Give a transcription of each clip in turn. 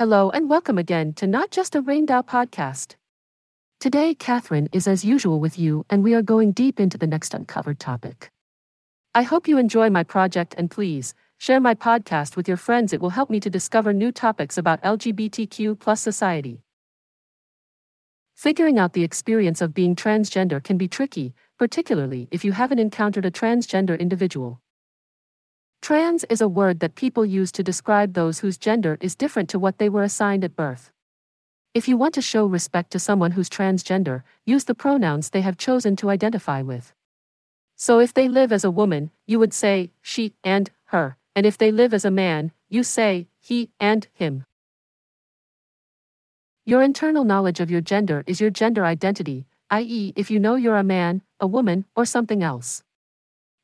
Hello and welcome again to Not Just a Rainbow podcast. Today, Catherine is as usual with you, and we are going deep into the next uncovered topic. I hope you enjoy my project and please share my podcast with your friends. It will help me to discover new topics about LGBTQ plus society. Figuring out the experience of being transgender can be tricky, particularly if you haven't encountered a transgender individual. Trans is a word that people use to describe those whose gender is different to what they were assigned at birth. If you want to show respect to someone who's transgender, use the pronouns they have chosen to identify with. So if they live as a woman, you would say she and her, and if they live as a man, you say he and him. Your internal knowledge of your gender is your gender identity, i.e., if you know you're a man, a woman, or something else.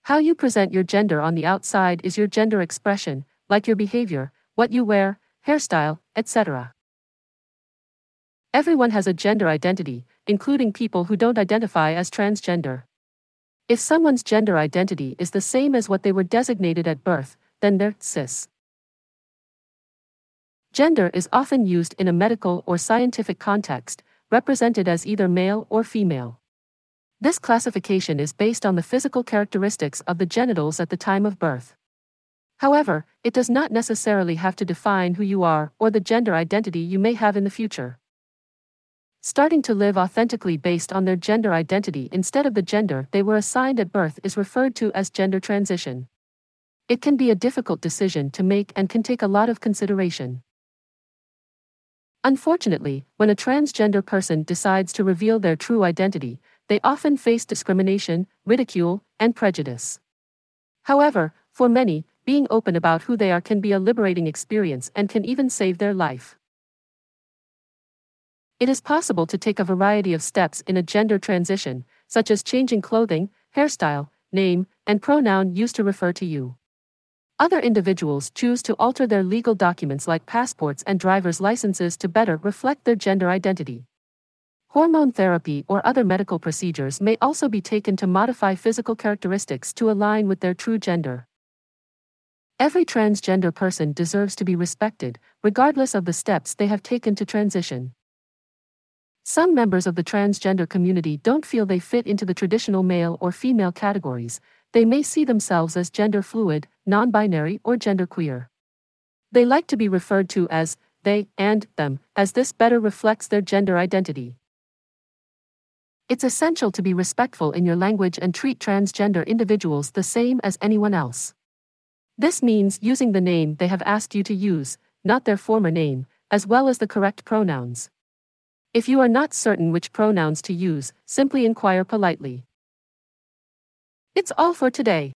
How you present your gender on the outside is your gender expression, like your behavior, what you wear, hairstyle, etc. Everyone has a gender identity, including people who don't identify as transgender. If someone's gender identity is the same as what they were designated at birth, then they're cis. Gender is often used in a medical or scientific context, represented as either male or female. This classification is based on the physical characteristics of the genitals at the time of birth. However, it does not necessarily have to define who you are or the gender identity you may have in the future. Starting to live authentically based on their gender identity instead of the gender they were assigned at birth is referred to as gender transition. It can be a difficult decision to make and can take a lot of consideration. Unfortunately, when a transgender person decides to reveal their true identity, they often face discrimination, ridicule, and prejudice. However, for many, being open about who they are can be a liberating experience and can even save their life. It is possible to take a variety of steps in a gender transition, such as changing clothing, hairstyle, name, and pronoun used to refer to you. Other individuals choose to alter their legal documents like passports and driver's licenses to better reflect their gender identity. Hormone therapy or other medical procedures may also be taken to modify physical characteristics to align with their true gender. Every transgender person deserves to be respected, regardless of the steps they have taken to transition. Some members of the transgender community don't feel they fit into the traditional male or female categories, they may see themselves as gender fluid, non binary, or genderqueer. They like to be referred to as they and them, as this better reflects their gender identity. It's essential to be respectful in your language and treat transgender individuals the same as anyone else. This means using the name they have asked you to use, not their former name, as well as the correct pronouns. If you are not certain which pronouns to use, simply inquire politely. It's all for today.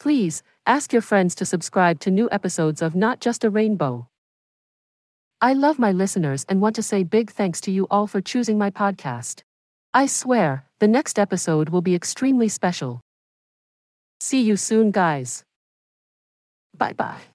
Please, ask your friends to subscribe to new episodes of Not Just a Rainbow. I love my listeners and want to say big thanks to you all for choosing my podcast. I swear, the next episode will be extremely special. See you soon, guys. Bye bye.